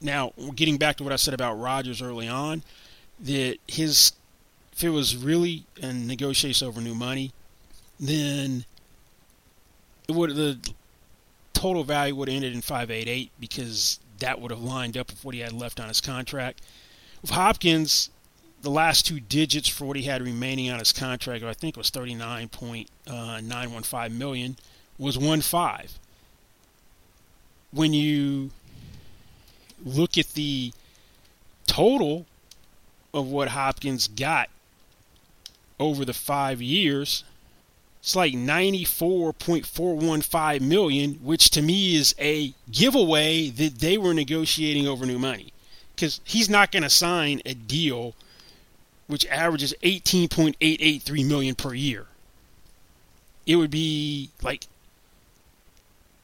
Now, getting back to what I said about Rodgers early on, that his if it was really a negotiation over new money, then it would the total value would have ended in 588 because that would have lined up with what he had left on his contract. With Hopkins, the last two digits for what he had remaining on his contract, I think it was 39.915 uh, million, was 1.5. When you look at the total of what Hopkins got over the five years, it's like 94.415 million, which to me is a giveaway that they were negotiating over new money. Because he's not going to sign a deal which averages 18.883 million per year. It would be like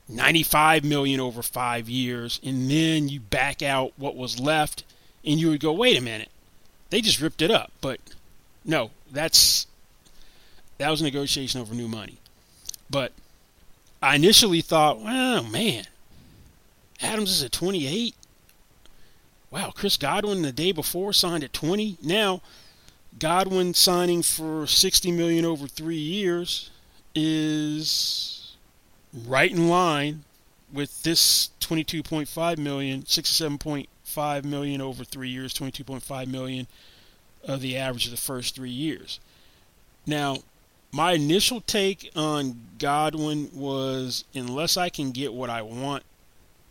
95 million over five years, and then you back out what was left, and you would go, wait a minute, they just ripped it up. But no, that's that was a negotiation over new money. But I initially thought, well, man, Adams is at 28. Wow, Chris Godwin the day before signed at 20. Now, Godwin signing for 60 million over three years is right in line with this 22.5 million, 67.5 million over three years, 22.5 million of the average of the first three years. Now, my initial take on Godwin was unless I can get what I want,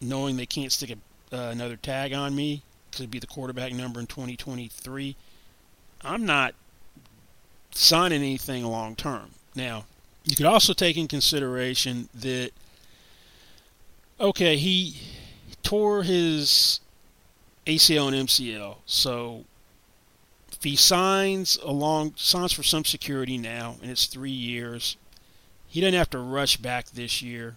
knowing they can't stick a, uh, another tag on me, could be the quarterback number in 2023, I'm not signing anything long term. Now, you could also take in consideration that, okay, he tore his ACL and MCL, so if he signs along signs for some security now and it's three years, he doesn't have to rush back this year.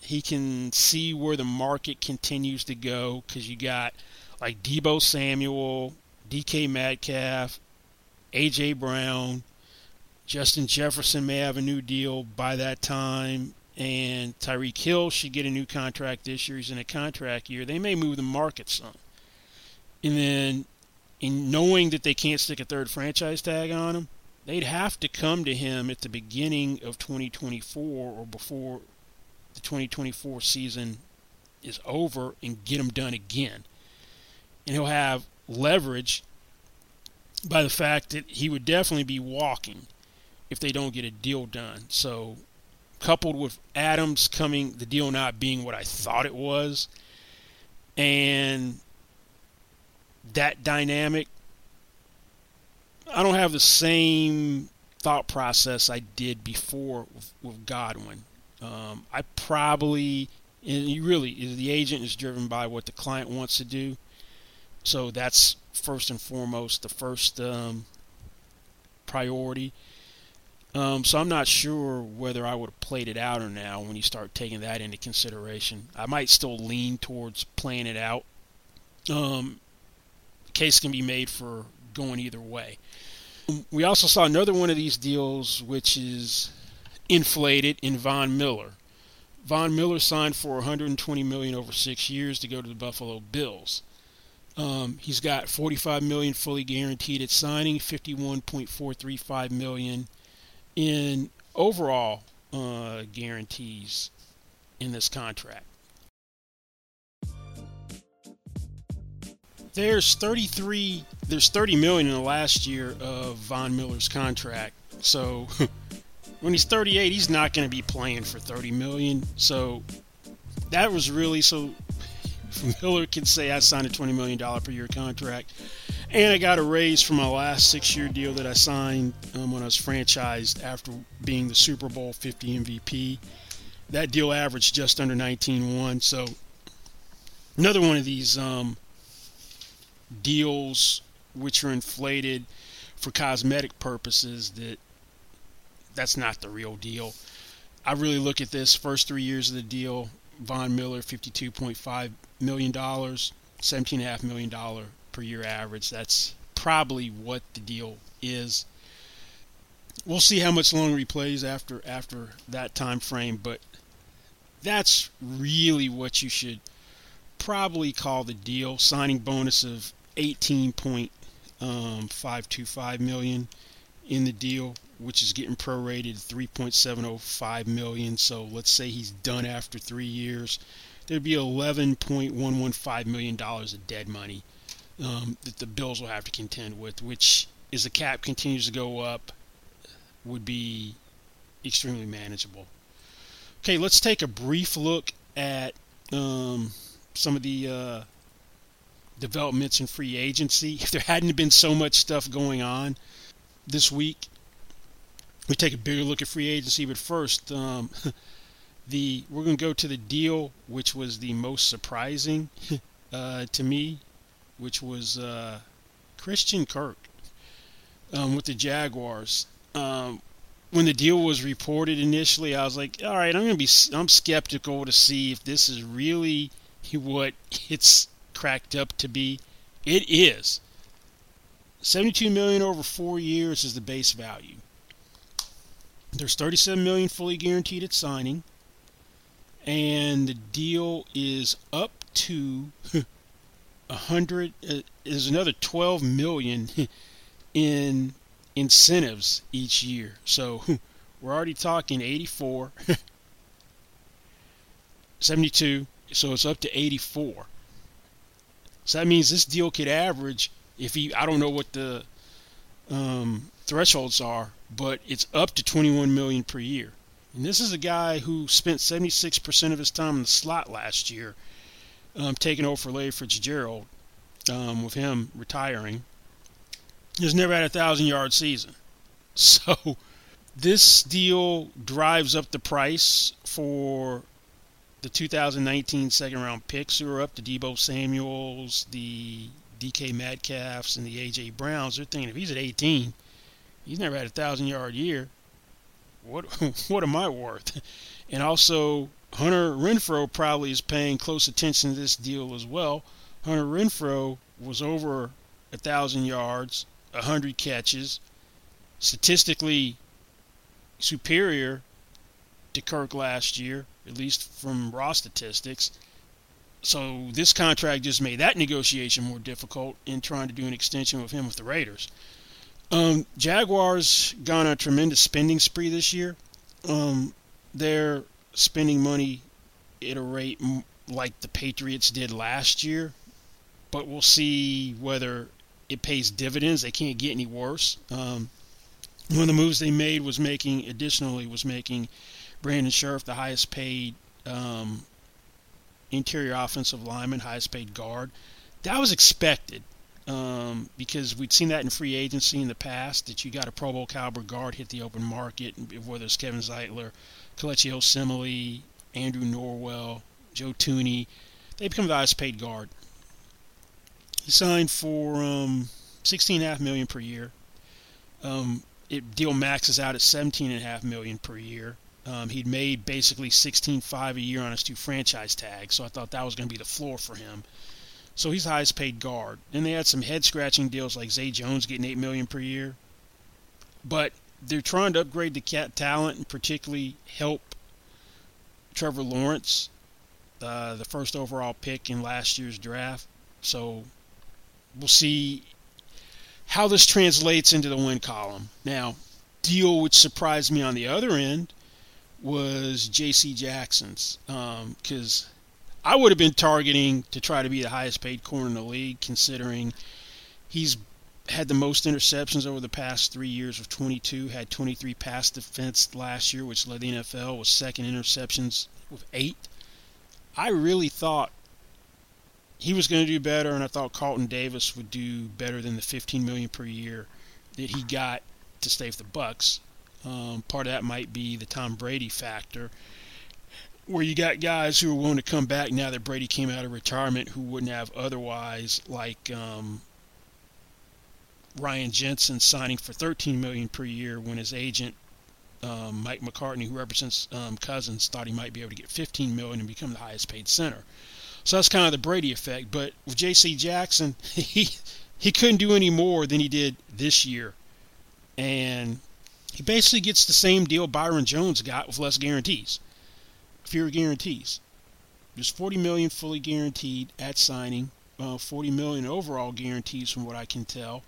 He can see where the market continues to go because you got like Deebo Samuel, DK Metcalf, AJ Brown, Justin Jefferson may have a new deal by that time, and Tyreek Hill should get a new contract this year. He's in a contract year. They may move the market some. And then in knowing that they can't stick a third franchise tag on him, they'd have to come to him at the beginning of 2024 or before the 2024 season is over and get him done again. And he'll have leverage by the fact that he would definitely be walking if they don't get a deal done. So, coupled with Adams coming, the deal not being what I thought it was, and that dynamic, I don't have the same thought process I did before with, Godwin. Um, I probably, and you really, the agent is driven by what the client wants to do. So that's first and foremost the first um, priority. Um, so I'm not sure whether I would have played it out or now when you start taking that into consideration. I might still lean towards playing it out. Um, case can be made for going either way. We also saw another one of these deals, which is inflated in Von Miller. Von Miller signed for 120 million over six years to go to the Buffalo Bills. Um, he's got 45 million fully guaranteed at signing, 51.435 million in overall uh, guarantees in this contract. There's 33. There's 30 million in the last year of Von Miller's contract. So when he's 38, he's not going to be playing for 30 million. So that was really so Miller can say I signed a 20 million dollar per year contract, and I got a raise from my last six-year deal that I signed um, when I was franchised after being the Super Bowl 50 MVP. That deal averaged just under 19-1. So another one of these um, deals which are inflated for cosmetic purposes that that's not the real deal. I really look at this first three years of the deal. Von Miller, $52.5 million, $17.5 million per year average. That's probably what the deal is. We'll see how much longer he plays after after that time frame, but that's really what you should probably call the deal. Signing bonus of 18.525 um, in the deal, which is getting prorated 3.705 million. So let's say he's done after three years, there'd be 11.115 million dollars of dead money um, that the Bills will have to contend with, which, as the cap continues to go up, would be extremely manageable. Okay, let's take a brief look at um, some of the uh, developments in free agency. If there hadn't been so much stuff going on this week, we take a bigger look at free agency. But first, um, the we're going to go to the deal which was the most surprising uh, to me, which was uh, Christian Kirk um, with the Jaguars. Um, when the deal was reported initially, I was like, all right, I'm going to be I'm skeptical to see if this is really what it's cracked up to be. It is. 72 million over 4 years is the base value. There's 37 million fully guaranteed at signing, and the deal is up to a hundred. Uh, there's another 12 million in incentives each year. So we're already talking 84, 72. So it's up to 84. So that means this deal could average if he. I don't know what the um, thresholds are, but it's up to 21 million per year. And this is a guy who spent 76% of his time in the slot last year, um, taking over for Larry Fitzgerald, um, with him retiring. He's never had a thousand yard season. So this deal drives up the price for the 2019 second round picks who are up to Deebo Samuels, the DK Metcalfs, and the AJ Browns. They're thinking if he's at 18, he's never had a thousand yard year. What what am I worth? And also Hunter Renfrow probably is paying close attention to this deal as well. Hunter Renfrow was over a thousand yards, a hundred catches, statistically superior to Kirk last year, at least from raw statistics. So this contract just made that negotiation more difficult in trying to do an extension with him with the Raiders. Um, Jaguars gone a tremendous spending spree this year. Um, they're spending money at a rate like the Patriots did last year, but we'll see whether it pays dividends. They can't get any worse. Um, one of the moves they made was making additionally was making Brandon Scherff the highest paid um, interior offensive lineman, highest paid guard. That was expected um, because we'd seen that in free agency in the past that you got a Pro Bowl caliber guard hit the open market, whether it's Kevin Zeitler, Kelechi Osemele, Andrew Norwell, Joe Thuney. They become the highest paid guard. He signed for um, 16.5 million per year. Um, it deal maxes out at 17.5 million per year. Um, he'd made basically 16.5 a year on his two franchise tags, so I thought that was going to be the floor for him. So he's the highest paid guard. And they had some head scratching deals like Zay Jones getting 8 million per year. But they're trying to upgrade the cat talent and particularly help Trevor Lawrence, uh, the first overall pick in last year's draft. So we'll see how this translates into the win column. Now, deal which surprised me on the other end was J.C. Jackson's because um, I would have been targeting to try to be the highest paid corner in the league, considering he's had the most interceptions over the past three years with 22, had 23 pass defense last year, which led the NFL, was second interceptions with eight. I really thought he was going to do better, and I thought Carlton Davis would do better than the 15 million per year that he got to stay with the Bucs. Um, part of that might be the Tom Brady factor, where you got guys who are willing to come back now that Brady came out of retirement who wouldn't have otherwise, like um, Ryan Jensen signing for 13 million per year when his agent um, Mike McCartney, who represents um, Cousins, thought he might be able to get 15 million and become the highest paid center. So that's kind of the Brady effect. But with J.C. Jackson, he he couldn't do any more than he did this year, and he basically gets the same deal Byron Jones got with less guarantees, fewer guarantees. There's 40 million fully guaranteed at signing, uh, 40 million overall guarantees from what I can tell.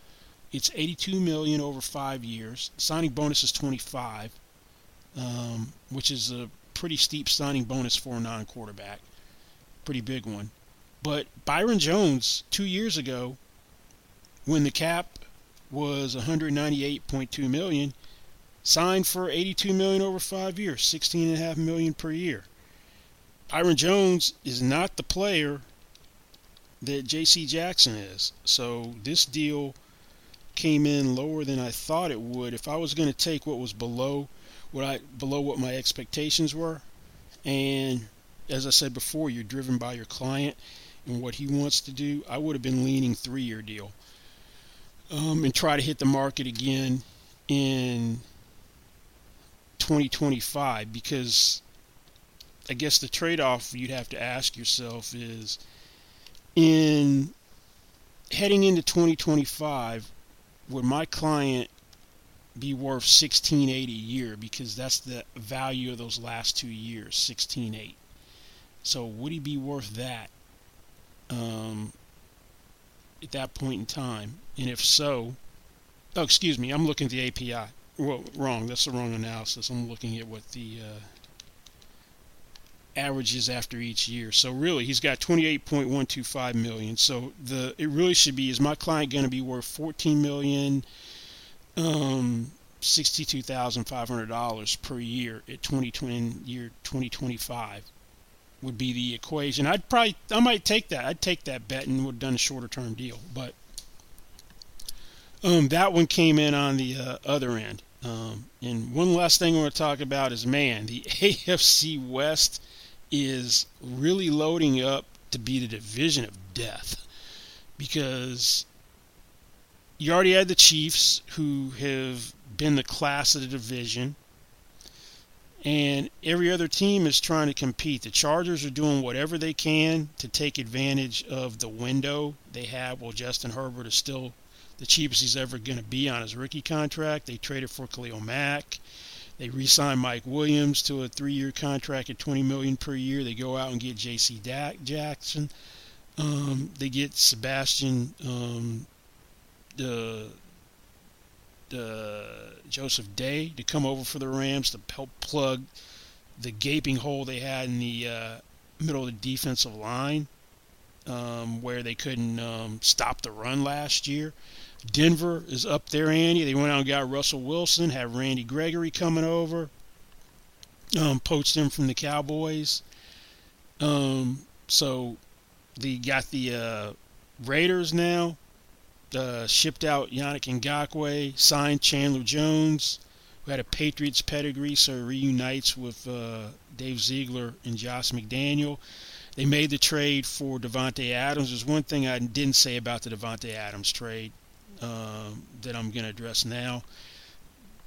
It's 82 million over five years. Signing bonus is 25, um, which is a pretty steep signing bonus for a non-quarterback, pretty big one. But Byron Jones, two years ago, when the cap was 198.2 million, signed for 82 million over five years, 16.5 million per year. Byron Jones is not the player that J.C. Jackson is. So this deal came in lower than I thought it would. If I was going to take what was below what I below what my expectations were, and as I said before, you're driven by your client and what he wants to do. I would have been leaning three-year deal, um, and try to hit the market again in 2025 because I guess the trade-off you'd have to ask yourself is in heading into 2025 would my client be worth 16.8 a year? Because that's the value of those last two years 16.8 so would he be worth that um, at that point in time? And if so oh excuse me i'm looking at the APY well wrong that's the wrong analysis i'm looking at what the uh, averages after each year. So really, he's got 28.125 million. So the it really should be is my client going to be worth 14 million, um, $62,500 per year at 2020 year 2025 would be the equation. I'd probably I might take that. I'd take that bet and would have done a shorter term deal, but um, that one came in on the uh, other end. Um, and one last thing I want to talk about is man, the AFC West is really loading up to be the division of death because you already had the Chiefs who have been the class of the division and every other team is trying to compete. The Chargers are doing whatever they can to take advantage of the window they have. Well, Justin Herbert is still the cheapest he's ever going to be on his rookie contract. They traded for Khalil Mack. They re-sign Mike Williams to a three-year contract at 20 million per year. They go out and get J.C. Jackson. Um, they get Sebastian um, the the Joseph Day to come over for the Rams to help plug the gaping hole they had in the uh, middle of the defensive line, um, where they couldn't um, stop the run last year. Denver is up there, Andy. They went out and got Russell Wilson, have Randy Gregory coming over, um, poached him from the Cowboys. Um, so they got the uh, Raiders now. Uh, shipped out Yannick Ngakoue, signed Chandler Jones, who had a Patriots pedigree, so reunites with uh, Dave Ziegler and Josh McDaniel. They made the trade for Davante Adams. There's one thing I didn't say about the Davante Adams trade um, that I'm going to address now.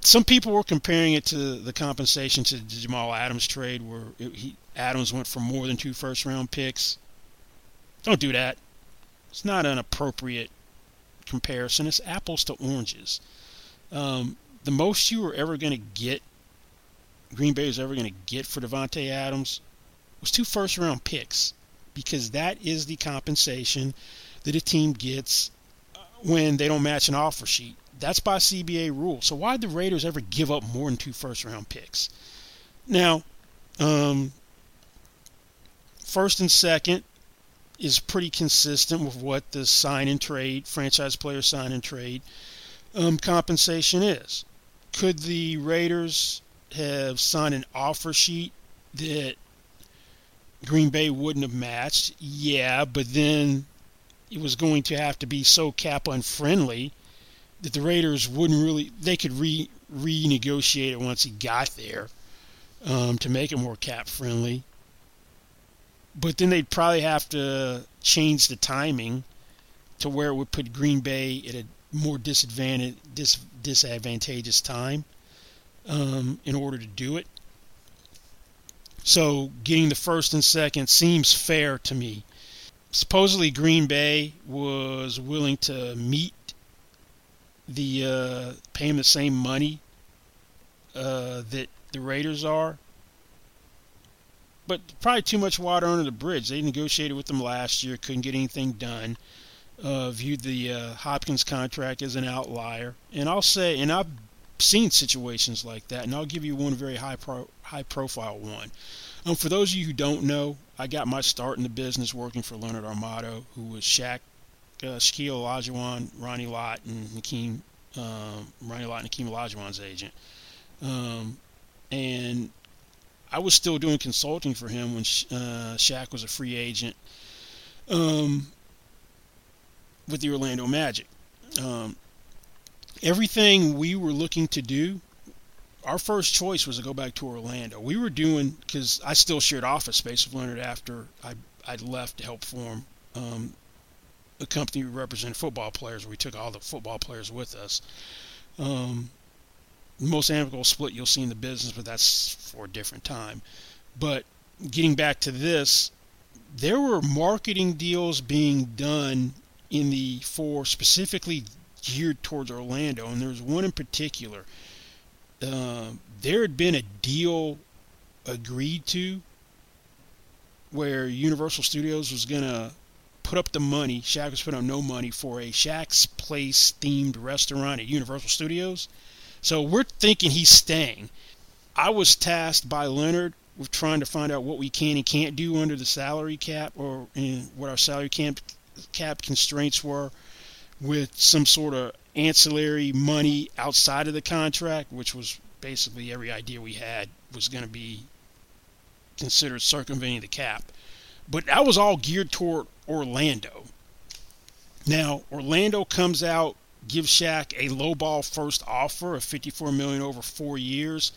some people were comparing it to the compensation to the Jamal Adams trade, where it, he, Adams went for more than two first round picks. Don't do that. It's not an appropriate comparison. It's apples to oranges. Um, the most you were ever going to get, Green Bay was ever going to get for Davante Adams, was two first round picks, because that is the compensation that a team gets when they don't match an offer sheet. That's by CBA rule. So why did the Raiders ever give up more than two first round picks? Now, um, first and second is pretty consistent with what the sign and trade, franchise player sign and trade um, compensation is. Could the Raiders have signed an offer sheet that Green Bay wouldn't have matched? Yeah, but then it was going to have to be so cap unfriendly that the Raiders wouldn't really they could re renegotiate it once he got there um, to make it more cap friendly. But then they'd probably have to change the timing to where it would put Green Bay at a more disadvantage dis, disadvantageous time um, in order to do it. So getting the first and second seems fair to me supposedly Green Bay was willing to meet the uh, pay him the same money uh, that the Raiders are. But probably too much water under the bridge. They negotiated with them last year, couldn't get anything done. Uh, viewed the uh, Hopkins contract as an outlier, and I'll say, and I've seen situations like that, and I'll give you one very high pro, high profile one. Um, for those of you who don't know, I got my start in the business working for Leonard Armato, who was Shaq, uh, Shaquille Olajuwon, Ronnie Lott, and Hakeem, um, Ronnie Lott and Hakeem Olajuwon's agent. Um, and I was still doing consulting for him when uh, Shaq was a free agent um, with the Orlando Magic. Um, everything we were looking to do our first choice was to go back to Orlando. We were doing because I still shared office space with Leonard after I I left to help form um, a company we represented football players. We took all the football players with us. Um, most amicable split you'll see in the business, but that's for a different time. But getting back to this, there were marketing deals being done in the for specifically geared towards Orlando, and there was one in particular uh, there had been a deal agreed to where Universal Studios was going to put up the money. Shaq was putting up no money for a Shaq's Place themed restaurant at Universal Studios. So we're thinking he's staying. I was tasked by Leonard with trying to find out what we can and can't do under the salary cap or what our salary cap cap constraints were with some sort of ancillary money outside of the contract, which was basically every idea we had was going to be considered circumventing the cap. But that was all geared toward Orlando. Now, Orlando comes out, gives Shaq a lowball first offer of 54 million over four years.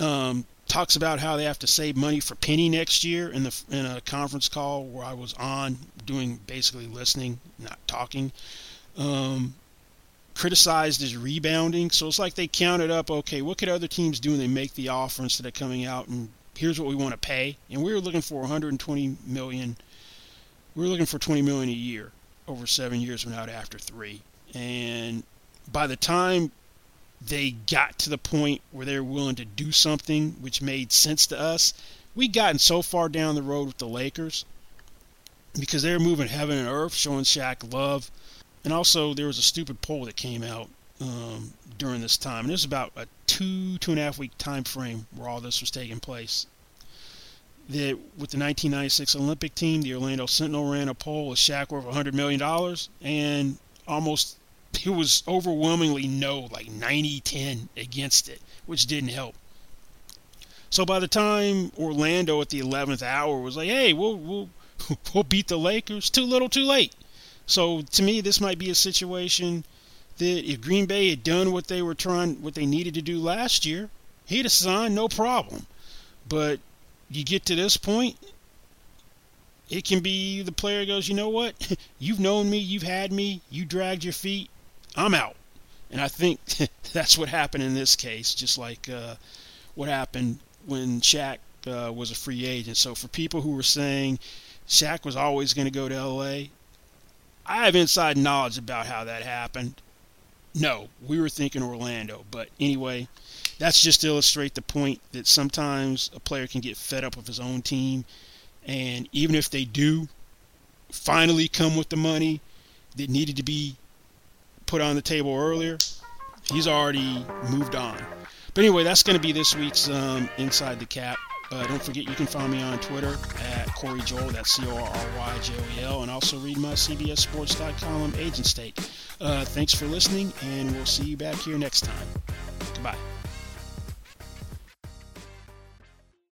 Um, talks about how they have to save money for Penny next year in the in a conference call where I was on doing basically listening, not talking. Um, criticized his rebounding. So it's like they counted up, okay, what could other teams do when they make the offer instead of coming out and here's what we want to pay. And we were looking for 120 million. We were looking for 20 million a year over seven years, went out after three. And by the time they got to the point where they were willing to do something which made sense to us, we'd gotten so far down the road with the Lakers because they were moving heaven and earth, showing Shaq love and also, there was a stupid poll that came out um, during this time, and it was about a two two and a half week time frame where all this was taking place. That with the 1996 Olympic team, the Orlando Sentinel ran a poll with Shaq worth 100 million dollars, and almost it was overwhelmingly no, like 90-10 against it, which didn't help. So by the time Orlando at the 11th hour was like, "Hey, we'll we'll we'll beat the Lakers," too little, too late. So to me, this might be a situation that if Green Bay had done what they were trying, what they needed to do last year, he'd have signed no problem. But you get to this point, it can be the player goes, you know what? you've known me, you've had me, you dragged your feet, I'm out. And I think that's what happened in this case, just like uh, what happened when Shaq uh, was a free agent. So for people who were saying Shaq was always going to go to L.A., I have inside knowledge about how that happened. No, we were thinking Orlando. But anyway, that's just to illustrate the point that sometimes a player can get fed up with his own team. And even if they do finally come with the money that needed to be put on the table earlier, he's already moved on. But anyway, that's going to be this week's um, Inside the Cap. Uh, don't forget you can find me on Twitter at Corry Joel, that's C O R R Y J O E L, and also read my CBSSports.com Agent's Take. Uh, thanks for listening, and we'll see you back here next time. Goodbye.